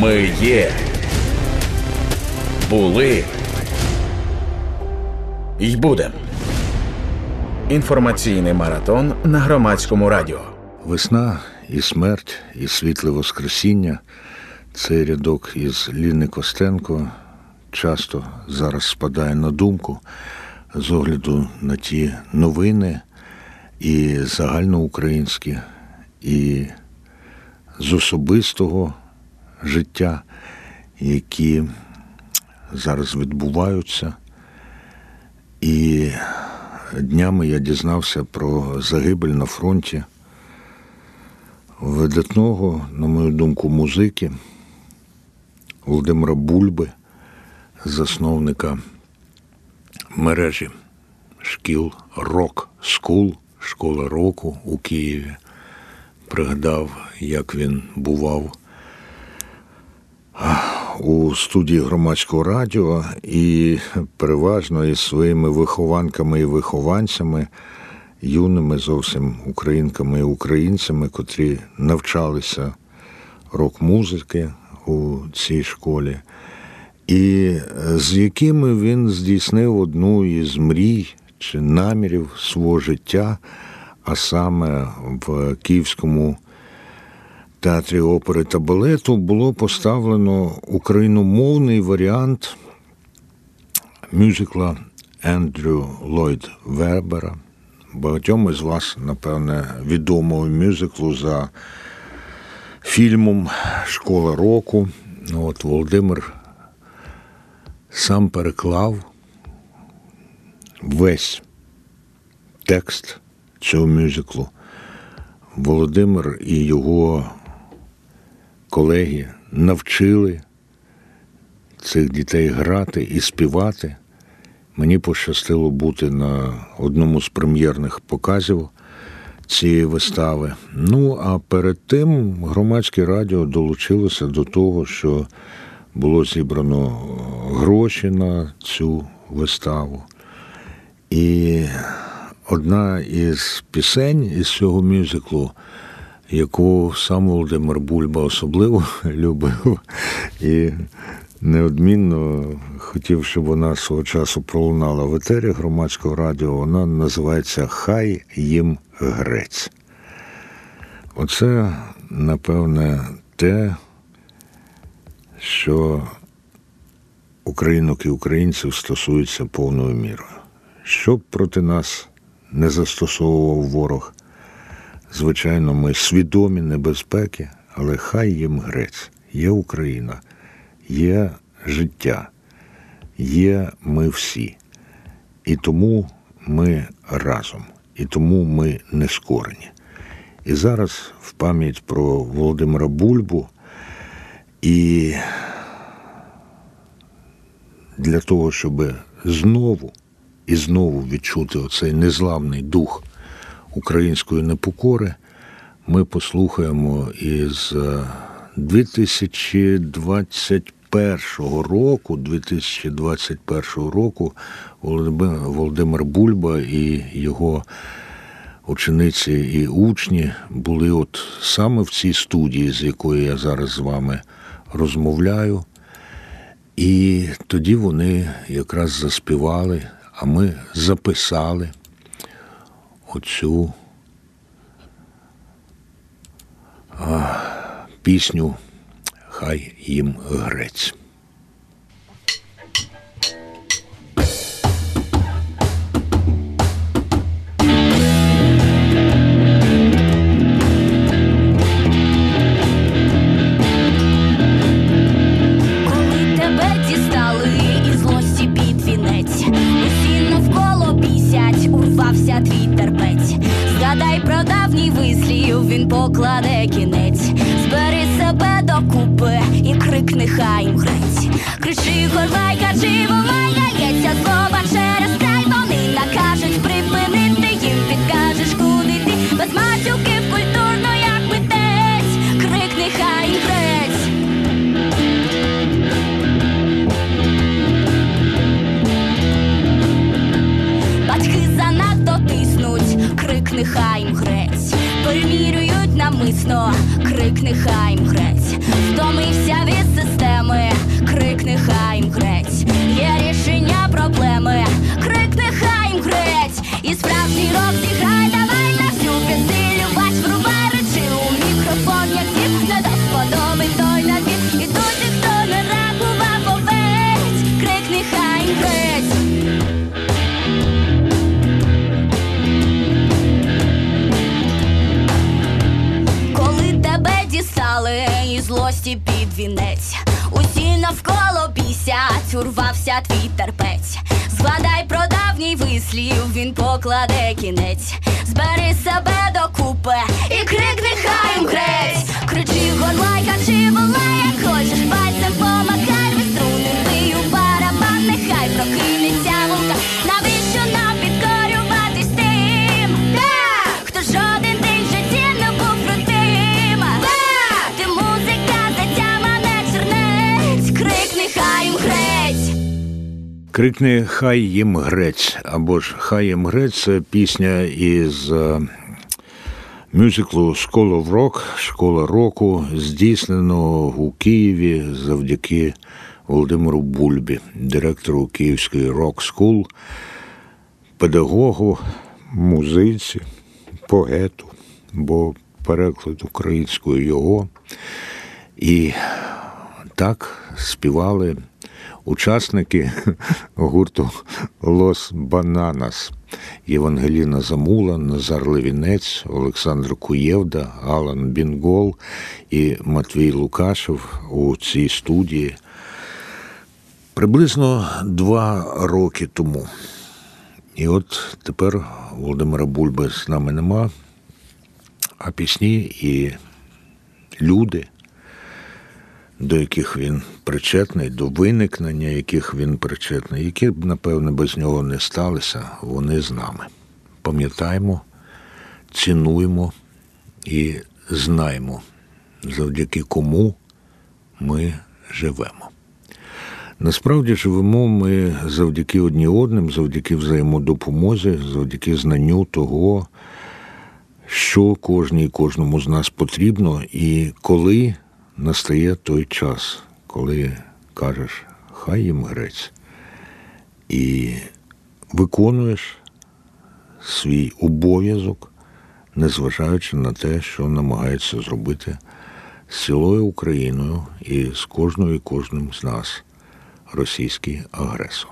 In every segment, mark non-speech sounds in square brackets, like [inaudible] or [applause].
Ми є. Були. І будем. Інформаційний маратон на громадському радіо. Весна і смерть, і світле Воскресіння. Цей рядок із Ліни Костенко часто зараз спадає на думку з огляду на ті новини і загальноукраїнські, і з особистого життя, які зараз відбуваються. І днями я дізнався про загибель на фронті видатного, на мою думку, музики Володимира Бульби, засновника мережі шкіл Rock School, школа року у Києві. Пригадав, як він бував у студії громадського радіо і переважно із своїми вихованками і вихованцями, юними зовсім українками і українцями, котрі навчалися рок-музики у цій школі, і з якими він здійснив одну із мрій чи намірів свого життя, а саме в Київському театрі опери та балету було поставлено україномовний варіант мюзикла Ендрю Ллойд Вербера. Багатьом із вас, напевне, відомого мюзиклу за фільмом Школа року. От Володимир сам переклав весь текст цього мюзиклу. Володимир і його колеги навчили цих дітей грати і співати. Мені пощастило бути на одному з прем'єрних показів цієї вистави. Ну, а перед тим громадське радіо долучилося до того, що було зібрано гроші на цю виставу. І одна із пісень із цього мюзиклу яку сам Володимир Бульба особливо [laughs] любив і неодмінно хотів, щоб вона свого часу пролунала в етері громадського радіо. Вона називається Хай їм грець. Оце, напевне, те, що українок і українців стосується повною мірою. Щоб проти нас не застосовував ворог, Звичайно, ми свідомі небезпеки, але хай їм грець. Є Україна, є життя, є ми всі. І тому ми разом, і тому ми не скорені. І зараз в пам'ять про Володимира Бульбу і для того, щоб знову і знову відчути оцей незламний дух української непокори ми послухаємо із 2021 е, року, 2021 року Володимир Бульба і його учениці і учні були от саме в цій студії, з якою я зараз з вами розмовляю. І тоді вони якраз заспівали, а ми записали оцю а, пісню Хай їм грець. Злості під вінець, усі навколо бісять, урвався твій терпець. Згадай про давній вислів, він покладе кінець. Збери себе докупи і крикни хай їм грець. Кричи горлай, качи волай, як хочеш, пальцем помахай ви струни, бий у барабан, нехай прокинеться Крикни Хай їм грець або ж Хай їм грець це пісня із е, мюзиклу School of Rock, школа року, здійсненого у Києві завдяки Володимиру Бульбі, директору Київської рок скул, педагогу, музиці, поету, бо переклад українською його. І так співали учасники [laughs] гурту Лос Бананас. Євангеліна Замула, Назар Левінець, Олександр Куєвда, Алан Бінгол і Матвій Лукашев у цій студії приблизно два роки тому. І от тепер Володимира Бульби з нами нема, а пісні і люди до яких він причетний, до виникнення яких він причетний, які б, напевне, без нього не сталися, вони з нами. Пам'ятаємо, цінуємо і знаємо, завдяки кому ми живемо. Насправді живемо ми завдяки одні одним, завдяки взаємодопомозі, завдяки знанню того, що кожній кожному з нас потрібно, і коли настає той час, коли кажеш, хай їм грець, і виконуєш свій обов'язок, незважаючи на те, що намагається зробити з цілою Україною і з кожною і кожним з нас російський агресор.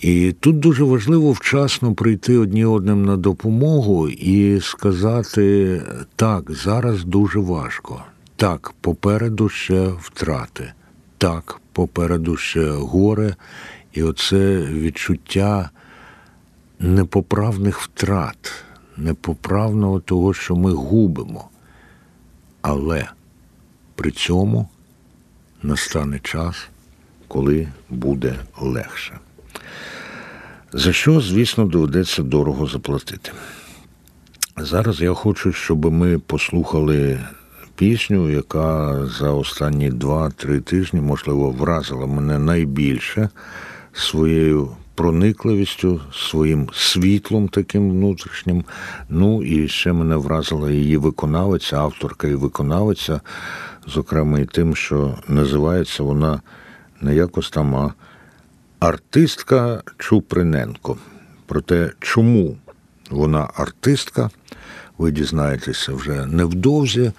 І тут дуже важливо вчасно прийти одні одним на допомогу і сказати так, зараз дуже важко. Так, попереду ще втрати, так, попереду ще горе, і оце відчуття непоправних втрат, непоправного того, що ми губимо. Але при цьому настане час, коли буде легше. За що, звісно, доведеться дорого заплатити. Зараз я хочу, щоб ми послухали пісню, яка за останні два-три тижні, можливо, вразила мене найбільше своєю проникливістю, своїм світлом таким внутрішнім. Ну і ще мене вразила її виконавиця, авторка і виконавиця, зокрема і тим, що називається вона не якось там, а артистка Чуприненко. Про те, чому вона артистка, ви дізнаєтеся вже невдовзі.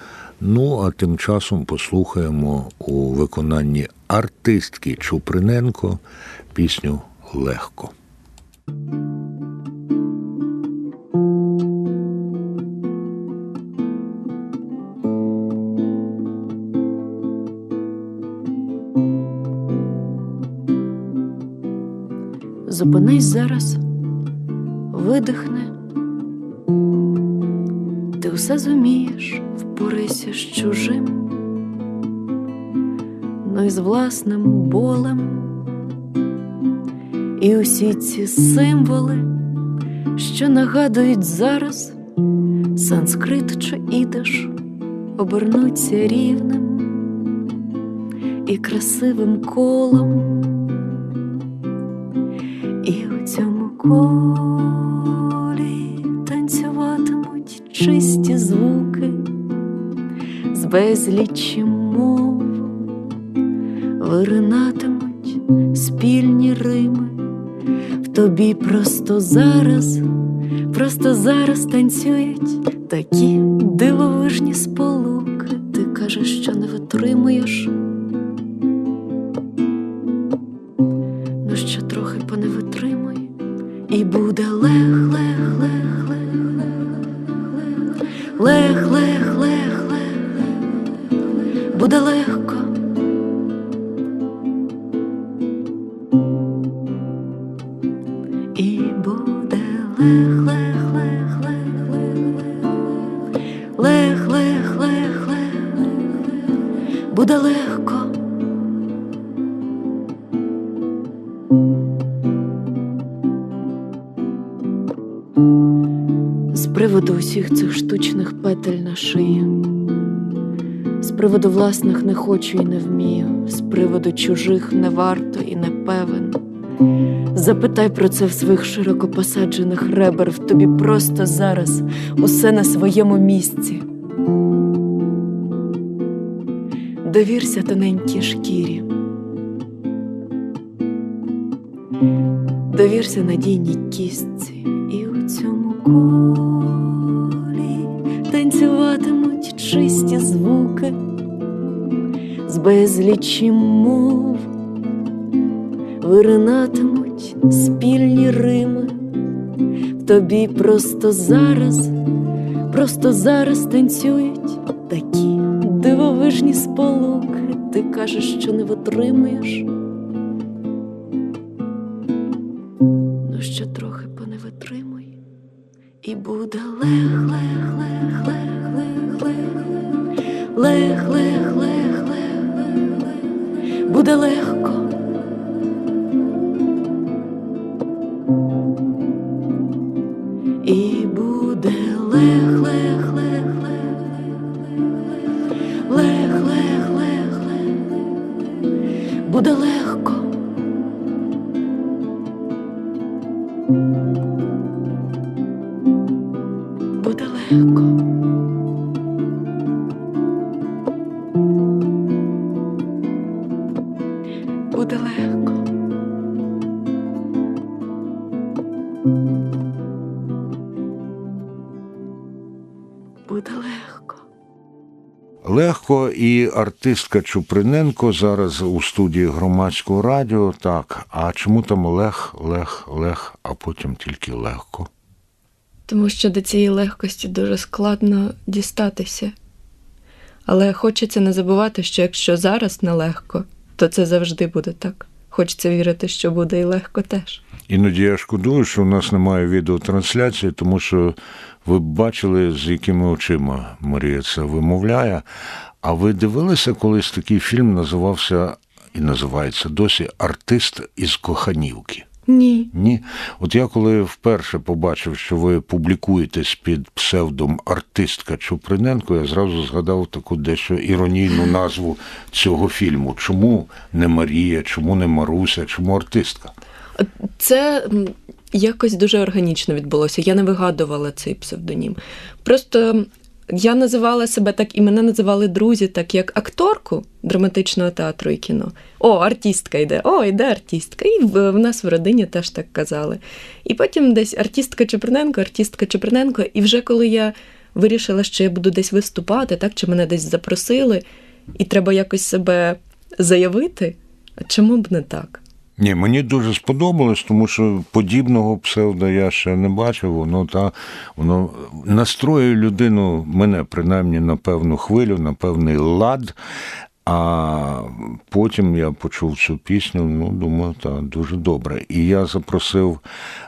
Ну, а тим часом послухаємо у виконанні артистки Чуприненко пісню Легко. Зупинись зараз, видихни. Ти все зумієш, впорися з чужим, ну і з власним болем. І усі ці символи, що нагадують зараз, санскрит чи ідиш, обернуться рівним і красивим колом. І у цьому колі танцюватимуть чисті звуки, безлічі мов виринатимуть спільні рими, в тобі просто зараз, просто зараз танцюють такі дивовижні сполуки. Приводу усіх цих штучних петель на шиї, з приводу власних не хочу і не вмію, з приводу чужих не варто і не певен. Запитай про це в своїх широко посаджених ребер, в тобі просто зараз усе на своєму місці. Довірся тоненькій шкірі. Довірся надійній кістці, і у цьому колі чисті звуки з безлічі мов, виринатимуть спільні рими. В тобі просто зараз, просто зараз танцюють такі дивовижні сполуки. Ти кажеш, що не витримуєш. Ну ще трохи поневитримуй, і буде лех, лех, лех, лех, лех, лех, лех, лех, буде легко. І буде лех, лех, лех, лех, лех, лех, лех, лех, буде легко. Артистка Чуприненко зараз у студії громадського радіо. Так, а чому там лег, лег, лег, а потім тільки легко? Тому що до цієї легкості дуже складно дістатися. Але хочеться не забувати, що якщо зараз нелегко, то це завжди буде так. Хочеться вірити, що буде і легко теж. Іноді я шкодую, що у нас немає відеотрансляції, тому що ви б бачили, з якими очима Марія це вимовляє. А ви дивилися, колись такий фільм називався і називається досі Артист із Коханівки. Ні. Ні. От я коли вперше побачив, що ви публікуєтесь під псевдом артистка Чуприненко, я зразу згадав таку дещо іронійну назву цього фільму. Чому не Марія, чому не Маруся, чому артистка? Це якось дуже органічно відбулося. Я не вигадувала цей псевдонім. Просто я називала себе так, і мене називали друзі, так як акторку драматичного театру і кіно. О, артистка йде, о, йде артистка. І в, в нас в родині теж так казали. І потім десь артистка Чеприненко, артистка Чеприненко. І вже коли я вирішила, що я буду десь виступати, так, чи мене десь запросили, і треба якось себе заявити, чому б не так? Ні, мені дуже сподобалось, тому що подібного псевдо я ще не бачив. Воно та воно настроює людину, мене принаймні на певну хвилю, на певний лад. А потім я почув цю пісню. Ну, думаю, так, дуже добре. І я запросив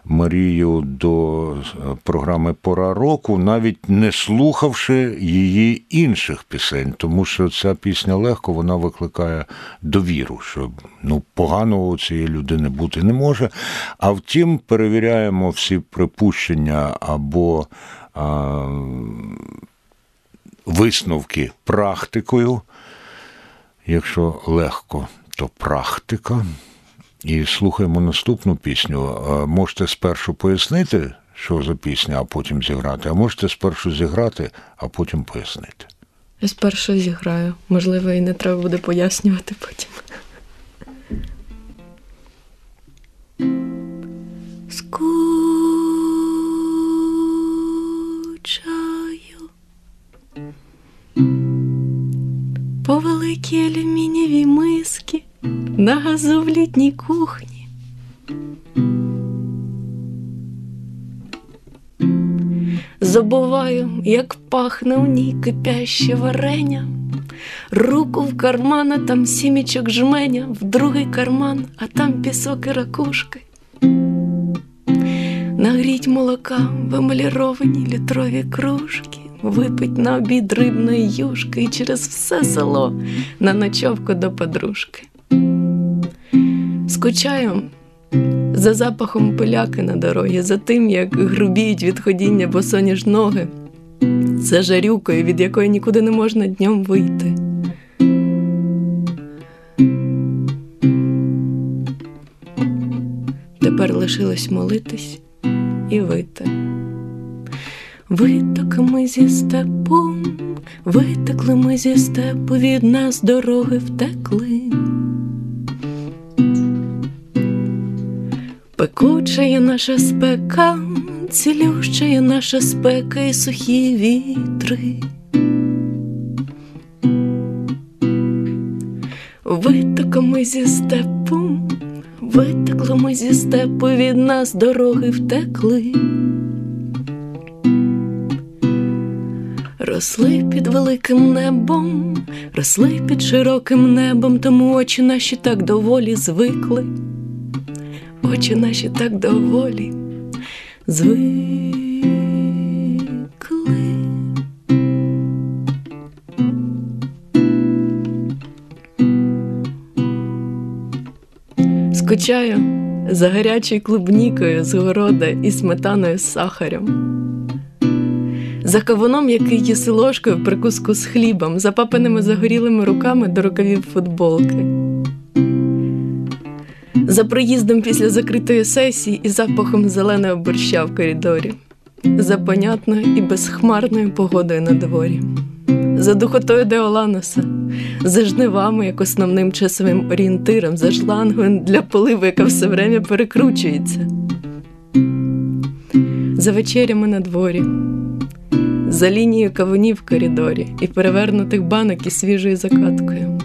Марію до е, програми Пора року, навіть не слухавши її інших пісень, тому що ця пісня легко вона викликає довіру, що ну поганого цієї людини бути не може. А втім, перевіряємо всі припущення або а, висновки практикою. Якщо легко, то практика. І слухаємо наступну пісню. Можете спершу пояснити, що за пісня, а потім зіграти, а можете спершу зіграти, а потім пояснити. Я спершу зіграю. Можливо, і не треба буде пояснювати потім. Скучаю по великій алюмінієвій миски на газу в літній кухні. Забуваю, як пахне у ній кипяще варення. Руку в карман, а там сімічок жменя, в другий карман, а там пісок і ракушки. Нагріть молока в емаліровані літрові кружки, випить на обід рибної юшки і через все село на ночовку до подружки. Скучаю за запахом пиляки на дорогі, за тим, як грубіють від ходіння босоніж ноги, за жарюкою, від якої нікуди не можна днем вийти. Тепер лишилось молитись і вити. Витоками зі степу, витекли ми зі степу, від нас дороги втекли. Пекучая наша спека, цілющая наша спека і сухі вітри. Витоками зі степу, витекли ми зі степу, від нас дороги втекли. Росли під великим небом, росли під широким небом, тому очі наші так доволі звикли очі наші так доволі звикли. Скучаю за гарячою клубнікою з города і сметаною з сахарем. За кавуном, який їси ложкою в прикуску з хлібом, за папиними загорілими руками до рукавів футболки. За приїздом після закритої сесії і запахом зеленого борща в коридорі, за понятною і безхмарною погодою на дворі, за духотою Деоланоса, за жнивами як основним часовим орієнтиром, за шлангою для поливу, яка все время перекручується, за вечерями на дворі. За лінією кавунів в коридорі і перевернутих банок із свіжою закаткою.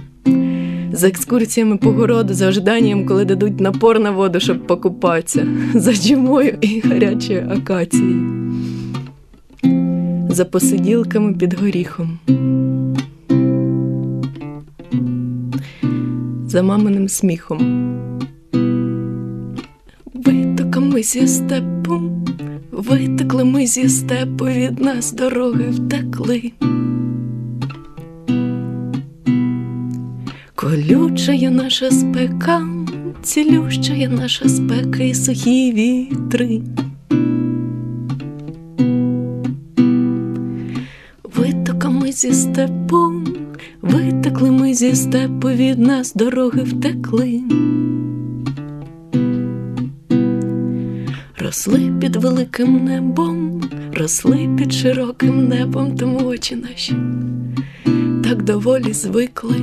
За екскурсіями по городу, за ожиданням, коли дадуть напор на воду, щоб покупатися, за джимою і гарячою акацією, за посиділками під горіхом, за маминим сміхом. Витоками зі степу, витекли ми зі степу, від нас дороги втекли. Колючая наша спека, цілющая наша спека і сухі вітри. Витоками зі степу, витекли ми зі степу, від нас дороги втекли. Росли під великим небом, росли під широким небом, тому очі наші так доволі звикли.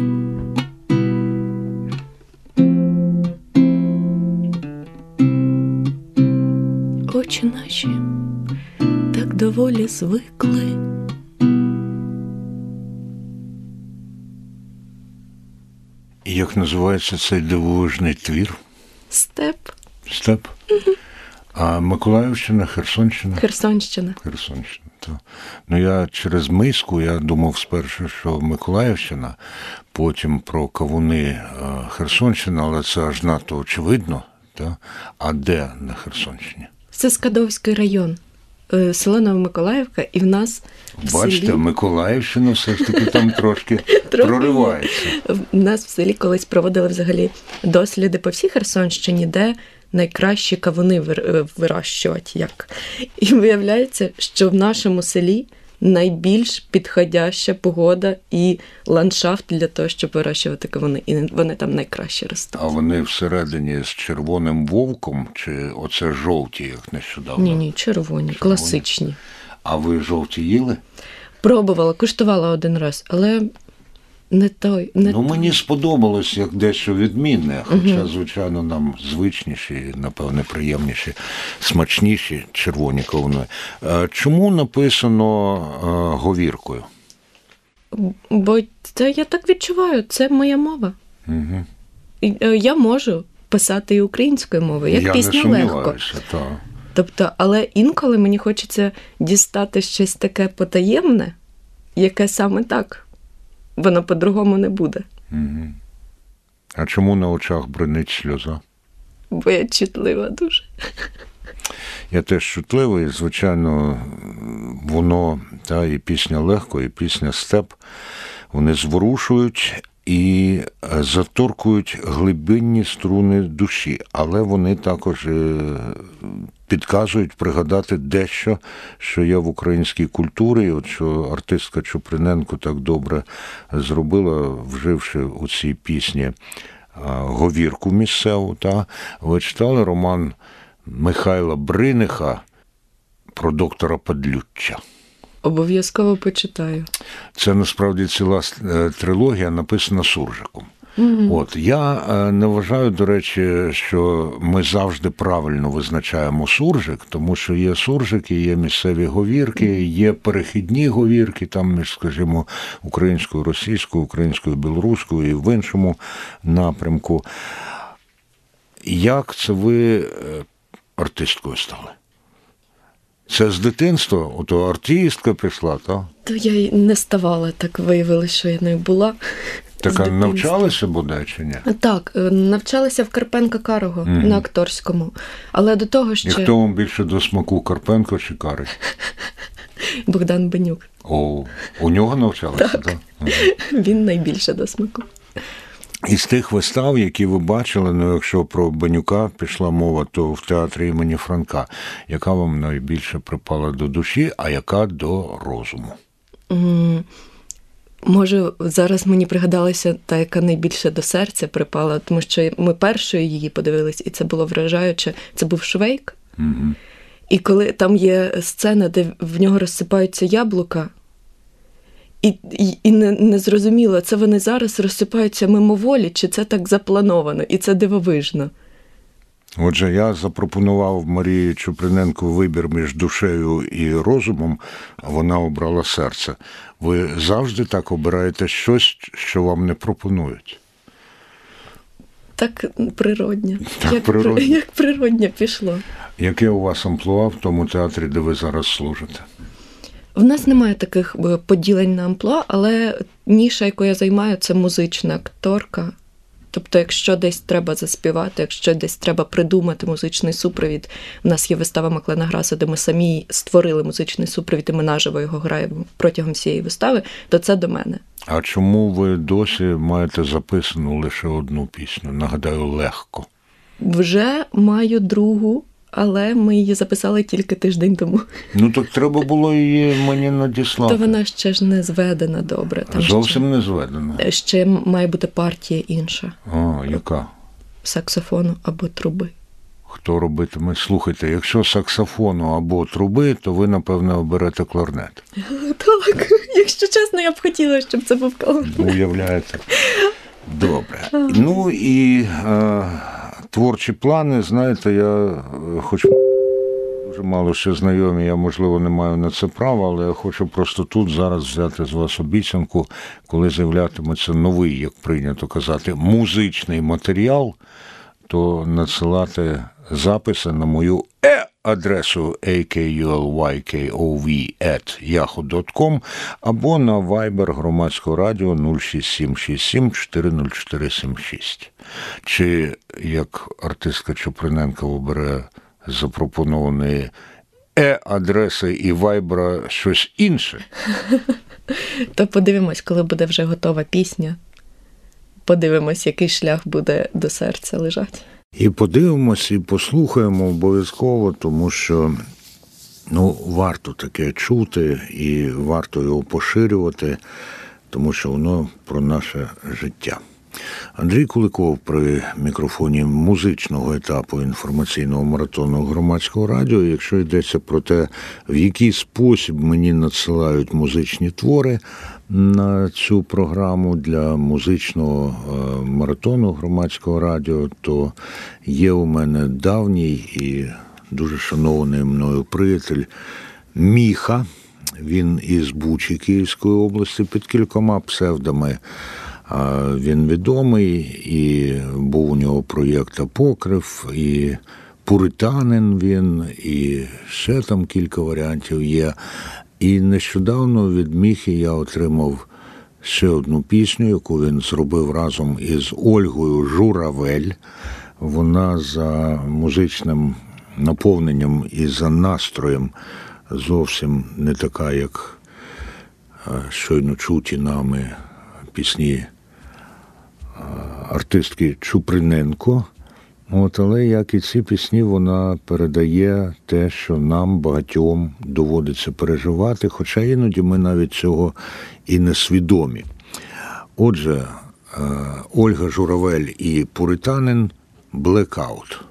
очі наші так доволі звикли. Як називається цей дивовижний твір? Степ, Степ? А Миколаївщина, Херсонщина? Херсонщина. Херсонщина. То. Ну я через миску я думав спершу, що Миколаївщина, потім про кавуни е, Херсонщина, але це аж надто очевидно. Та? А де на Херсонщині? Це Скадовський район, е, село Новомиколаївка, і в нас в Бачите, селі, Миколаївщина все ж таки там [laughs] трошки проривається. в нас в селі колись проводили взагалі досліди по всій Херсонщині, де найкращі кавуни е, вирощувати. Як. І виявляється, що в нашому селі найбільш підходяща погода і ландшафт для того, щоб вирощувати кавуни. І вони там найкраще ростуть. А вони всередині з червоним вовком, чи оце жовті, як нещодавно? Ні, ні, червоні, класичні. А ви жовті їли? Пробувала, куштувала один раз, але не той. Не Ну, той. мені сподобалось як дещо відмінне, хоча, звичайно, нам звичніші, напевне, приємніші, смачніші червоні кавуни. Е, Чому написано говіркою? Бо це я так відчуваю, це моя мова. Угу. Я можу писати і українською мовою, як Я пісня не легко. сумніваюся. Тобто, але інколи мені хочеться дістати щось таке потаємне, яке саме так. Воно по-другому не буде. Угу. А чому на очах бринить сльоза? Бо я чутлива дуже. Я теж чутливий, звичайно, воно, та і пісня легко, і пісня степ, вони зворушують і е, заторкують глибинні струни душі, але вони також е, підказують пригадати дещо, що є в українській культурі, от що артистка Чуприненко так добре зробила, вживши у цій пісні е, говірку місцеву. Та? Ви читали роман Михайла Бриниха про доктора Падлюччя. Обов'язково почитаю. Це насправді ціла е, трилогія, написана суржиком. От я е, не вважаю, до речі, що ми завжди правильно визначаємо суржик, тому що є суржики, є місцеві говірки, є перехідні говірки, там між, скажімо, українською, російською, українською, білоруською і в іншому напрямку. Як це ви е, артисткою стали? Це з дитинства, ото артистка пішла, так? То я й не ставала, так виявилося, що я не була. Так а навчалися бодай чи ні? Так, е, навчалася в Карпенка Карого Мгм. на акторському. Але до того І хто вам більше до смаку Карпенко чи Карий? [laughs] Богдан Бенюк. О, у нього навчалися, так? Мгм. [laughs] Він найбільше до смаку. Із тих вистав, які ви бачили, ну якщо про Бенюка пішла мова, то в театрі імені Франка, яка вам найбільше припала до душі, а яка до розуму? М, Може, зараз мені пригадалася та, яка найбільше до серця припала, тому що ми першою її подивились, і це було вражаюче. Це був Швейк. Угу. І коли там є сцена, де в нього розсипаються яблука, і, і, і не, не зрозуміло, це вони зараз розсипаються мимоволі, чи це так заплановано, і це дивовижно. Отже, я запропонував Марії Чуприненко вибір між душею і розумом, а вона обрала серце. Ви завжди так обираєте щось, що вам не пропонують. Так природньо. Так як, природньо. при- [laughs] як природньо пішло. Яке у вас амплуа в тому театрі, де ви зараз служите? В нас немає таких е, поділень на амплуа, але ніша, яку я займаю, це музична акторка. Тобто, якщо десь треба заспівати, якщо десь треба придумати музичний супровід, у нас є вистава Маклена Граса, де ми самі створили музичний супровід, і ми наживо його граємо протягом всієї вистави, то це до мене. А чому ви досі маєте записану лише одну пісню? Нагадаю, легко. Вже маю другу, але ми її записали тільки тиждень тому. Ну так треба було її мені надіслати. То вона ще ж не зведена добре. Там Зовсім не зведена. ще, ще має бути партія інша О, яка? саксофону або труби. Хто робитиме? Слухайте, якщо саксофону або труби, то ви, напевне, оберете кларнет. [laughs] Так, якщо чесно, я б хотіла, щоб це був калон. Уявляєте? Добре. Ну і е, творчі плани, знаєте, я е, хоч дуже мало ще знайомі, я, можливо, не маю на це права, але я хочу просто тут зараз взяти з вас обіцянку, коли з'являтиметься новий, як прийнято казати, музичний матеріал, то надсилати записи на мою е-адресу akulykov.yahoo.com або на Viber громадського радіо 06767 40476. Чи як артистка Чуприненко обере запропонованої е-адреси і вайбера щось інше? [laughs] То подивимось, коли буде вже готова пісня. Подивимось, який шлях буде до серця лежати. І подивимось, і послухаємо обов'язково, тому що ну, варто таке чути і варто його поширювати, тому що воно про наше життя. Андрій Куликов при мікрофоні музичного етапу інформаційного маратону громадського радіо. Якщо йдеться про те, в який спосіб мені надсилають музичні твори на цю програму для музичного е, маратону громадського радіо, то є у мене давній і дуже шанований мною приятель Міха. Він із Бучі Київської області під кількома псевдами. Він відомий, і був у нього проєкт Апокрив, і Пуританин він, і ще там кілька варіантів є. І нещодавно від Міхи я отримав ще одну пісню, яку він зробив разом із Ольгою Журавель. Вона за музичним наповненням і за настроєм зовсім не така, як щойно чуті нами пісні артистки Чуприненко. От, Але як і ці пісні, вона передає те, що нам багатьом доводиться переживати, хоча іноді ми навіть цього і не свідомі. Отже, Ольга Журавель і Пуританин Блекаут.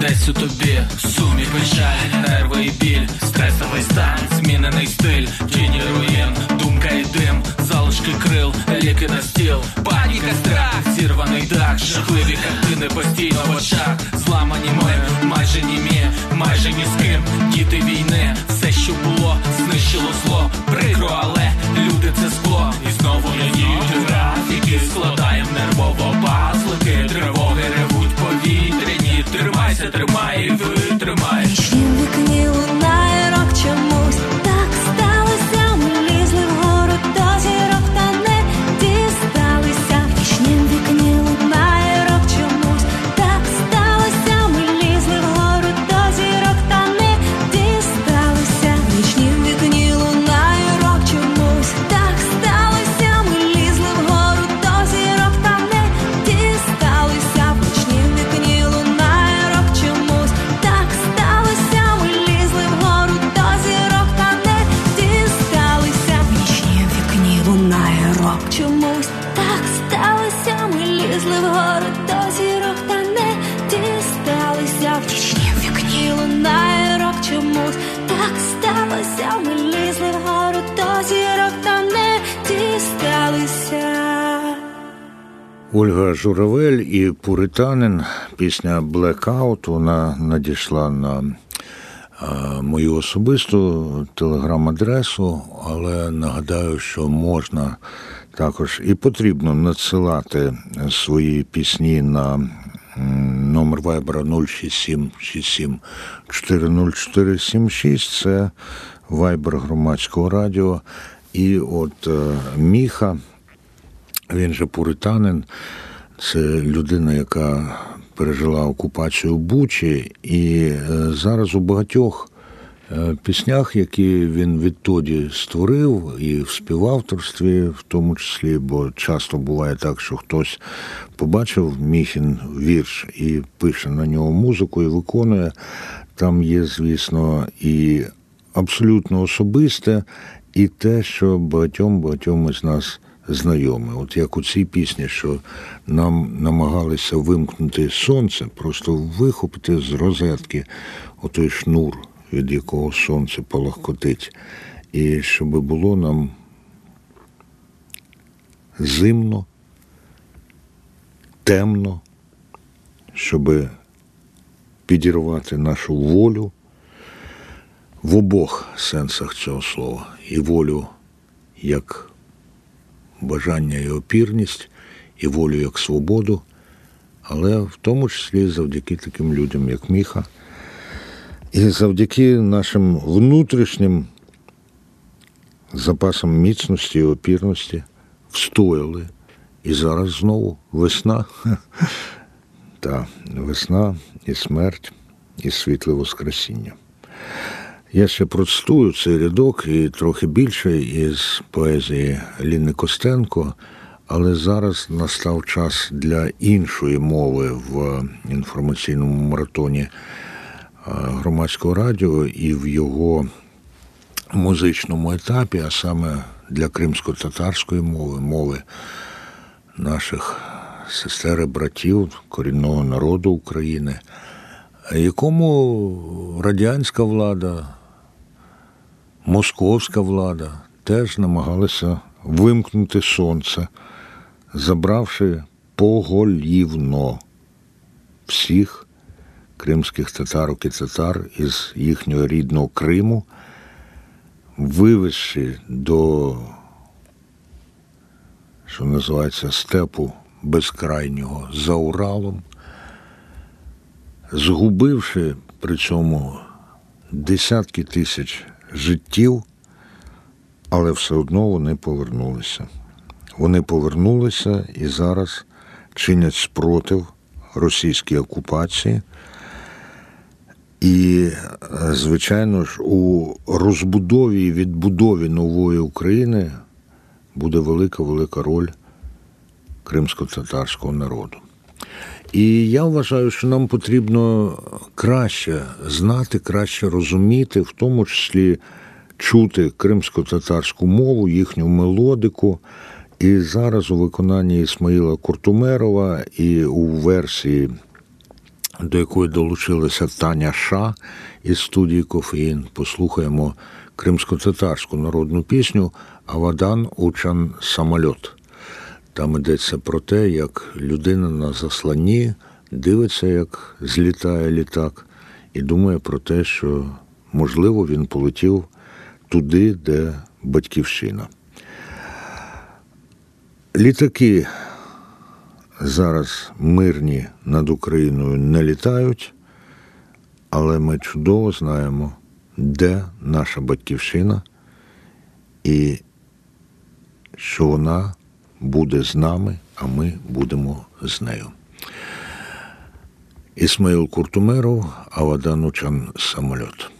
десь у тобі сумі, печаль, нерви і біль, стресовий стан, змінений стиль, тіні руїн, думка і дим, залишки крил, ліки на стіл, паніка, страх, зірваний дах, жахливі картини постійно в очах, зламані ми, майже німі, майже ні з ким, діти війни, все, що було, знищило зло, прикро, але люди це збуде. Ольга Журавель і Пуританин. Пісня Blackout, вона надійшла на мою особисту телеграм-адресу, але нагадаю, що можна також і потрібно надсилати свої пісні на номер вайбера 06767 40476. Це вайбер громадського радіо. І от е, Міха, він же пуританин, це людина, яка пережила окупацію Бучі, і е, зараз у багатьох е, піснях, які він відтоді створив, і в співавторстві, в тому числі, бо часто буває так, що хтось побачив Міхін вірш і пише на нього музику і виконує. Там є, звісно, і абсолютно особисте, і те, що багатьом багатьом із нас знайоме. От як у цій пісні, що нам намагалися вимкнути сонце, просто вихопити з розетки отой шнур, від якого сонце полагкотить, і щоб було нам зимно, темно, щоб підірвати нашу волю в обох сенсах цього слова. І волю як бажання і опірність, і волю як свободу, але в тому числі завдяки таким людям, як Міха, і завдяки нашим внутрішнім запасам міцності і опірності встояли. І зараз знову весна. [laughs] Та весна і смерть, і світле Воскресіння. Я ще процитую цей рядок і трохи більше із поезії Ліни Костенко, але зараз настав час для іншої мови в інформаційному маратоні громадського радіо і в його музичному етапі, а саме для кримсько-татарської мови, мови наших сестер і братів корінного народу України, якому радянська влада, московська влада теж намагалися вимкнути сонце, забравши поголівно всіх кримських татарок і татар із їхнього рідного Криму, вивезши до, що називається, степу безкрайнього за Уралом, згубивши при цьому десятки тисяч життів, але все одно вони повернулися. Вони повернулися і зараз чинять спротив російській окупації. І, звичайно ж, у розбудові і відбудові нової України буде велика велика роль кримсько-татарського народу. І я вважаю, що нам потрібно краще знати, краще розуміти, в тому числі чути кримсько-татарську мову, їхню мелодику. І зараз у виконанні Ісмаїла Куртумерова і у версії, до якої долучилася Таня Ша із студії Кофеїн, послухаємо кримсько-татарську народну пісню Авадан Учан Самольот. Там йдеться про те, як людина на засланні дивиться, як злітає літак, і думає про те, що, можливо, він полетів туди, де батьківщина. Літаки зараз мирні над Україною не літають, але ми чудово знаємо, де наша батьківщина і що вона буде з нами, а ми будемо з нею. Ісмаїл Куртумеров, Аваданучан самольот.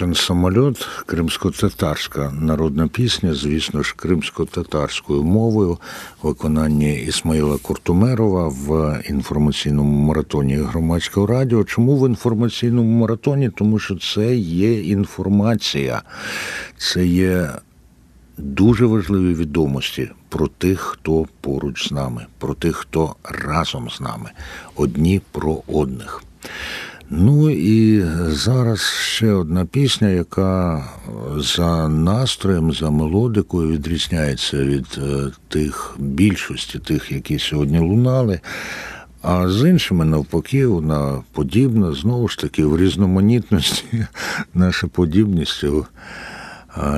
Вода самоліт, кримсько-татарська народна пісня, звісно ж, кримсько-татарською мовою, виконання Ісмаїла Куртумерова в інформаційному маратоні громадського радіо. Чому в інформаційному маратоні? Тому що це є інформація, це є дуже важливі відомості про тих, хто поруч з нами, про тих, хто разом з нами, одні про одних. Ну і зараз ще одна пісня, яка за настроєм, за мелодикою відрізняється від е, тих більшості тих, які сьогодні лунали. А з іншими навпаки, вона подібна, знову ж таки, в різноманітності, [laughs] наша подібність,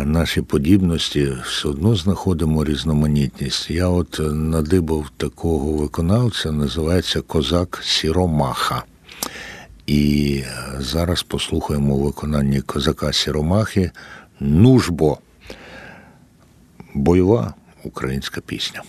наші подібності все одно знаходимо різноманітність. Я от надибав такого виконавця, називається Козак Сіромаха. І зараз послухаємо виконання козака Сіромахи Нужбо. Бойова українська пісня.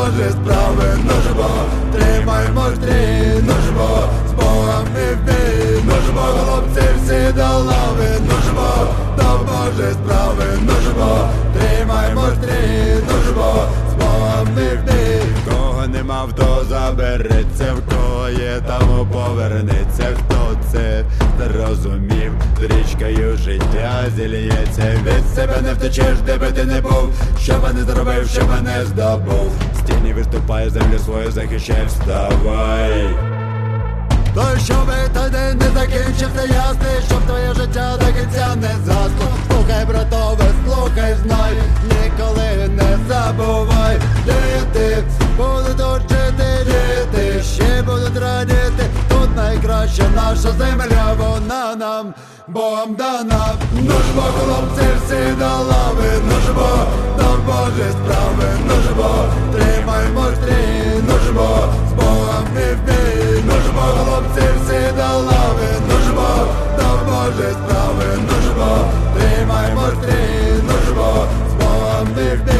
До Божі справи, нужбо, тримаймо стрій, нужбо, з Богом і в бій, хлопці, всі до лави, нужбо, до Божі справи, нужбо, тримаймо стрій, нужбо, з Богом і в бій. Кого нема, хто забереться, в кого є, тому повернеться, хто це зрозумів, річкою життя зільється, від себе не втечеш, де би ти не був, що би не зробив, що би не здобув, з тіні виступає, землю свою захищай, вставай. То щоби той день не закінчився ясний, щоб твоє життя до кінця не засло. Слухай, братове, слухай, знай, ніколи не забувай, діти, будуть тут жити, діти, ще будуть радіти. Тут найкраща наша земля, вона нам Богом дана. Нужбо, хлопці, всі до лави, нужбо, до Божі справи, нужбо, тримаймо стрій, нужбо, з Богом і в бій, нужбо, хлопці, всі до лави, нужбо, до Божі справи, нужбо, тримаймо стрій, нужбо, з Богом і в бій. І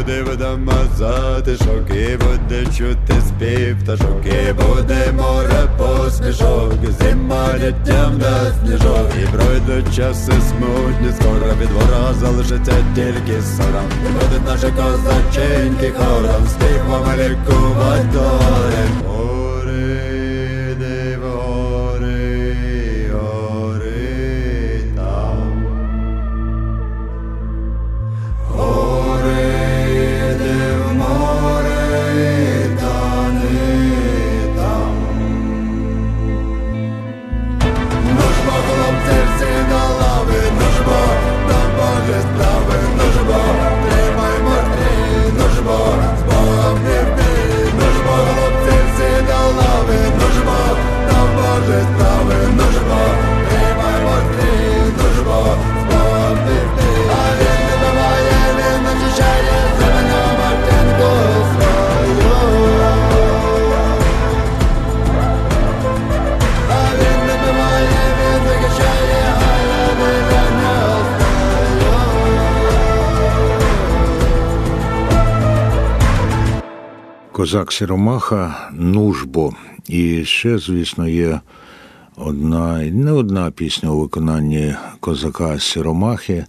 буде вдома затишок, шоки буде чути спів та шоки буде море посмішок Зима літням на сніжок. І пройдуть часи смутні Скоро від двора залишиться тільки сором. І будуть наші козаченьки хором Співами лікувати Козак Сіромаха, Нужбо. І ще, звісно, є одна, не одна пісня у виконанні козака Сіромахи,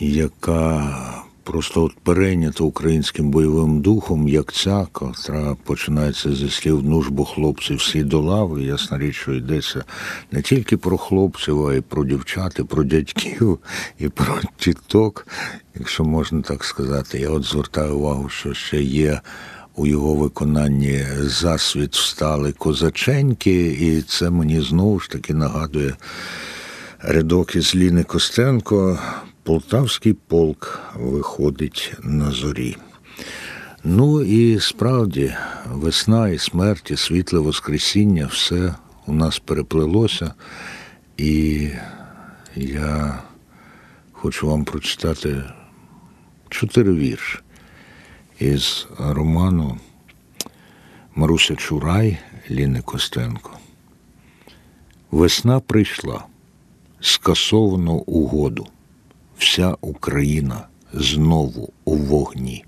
яка просто от перейнята українським бойовим духом, як ця, котра починається зі слів Нужбо хлопці всі до лави. Ясна річ, що йдеться не тільки про хлопців, а й про дівчат, і про дядьків, і про тіток, якщо можна так сказати. Я от звертаю увагу, що ще є у його виконанні засвіт встали козаченьки, і це мені знову ж таки нагадує рядок із Ліни Костенко. Полтавський полк виходить на зорі. Ну і справді, весна і смерть, і світле Воскресіння, все у нас переплелося. І я хочу вам прочитати чотири вірші із роману Маруся Чурай Ліни Костенко. Весна прийшла, скасовано угоду. Вся Україна знову у вогні.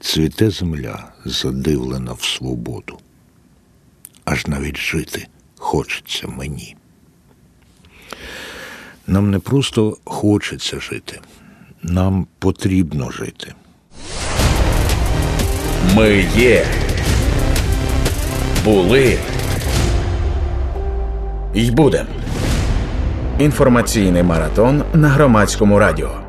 Цвіте земля, задивлена в свободу. Аж навіть жити хочеться мені. Нам не просто хочеться жити, нам потрібно жити. Ми є. Були. й будем. Інформаційний маратон на громадському радіо.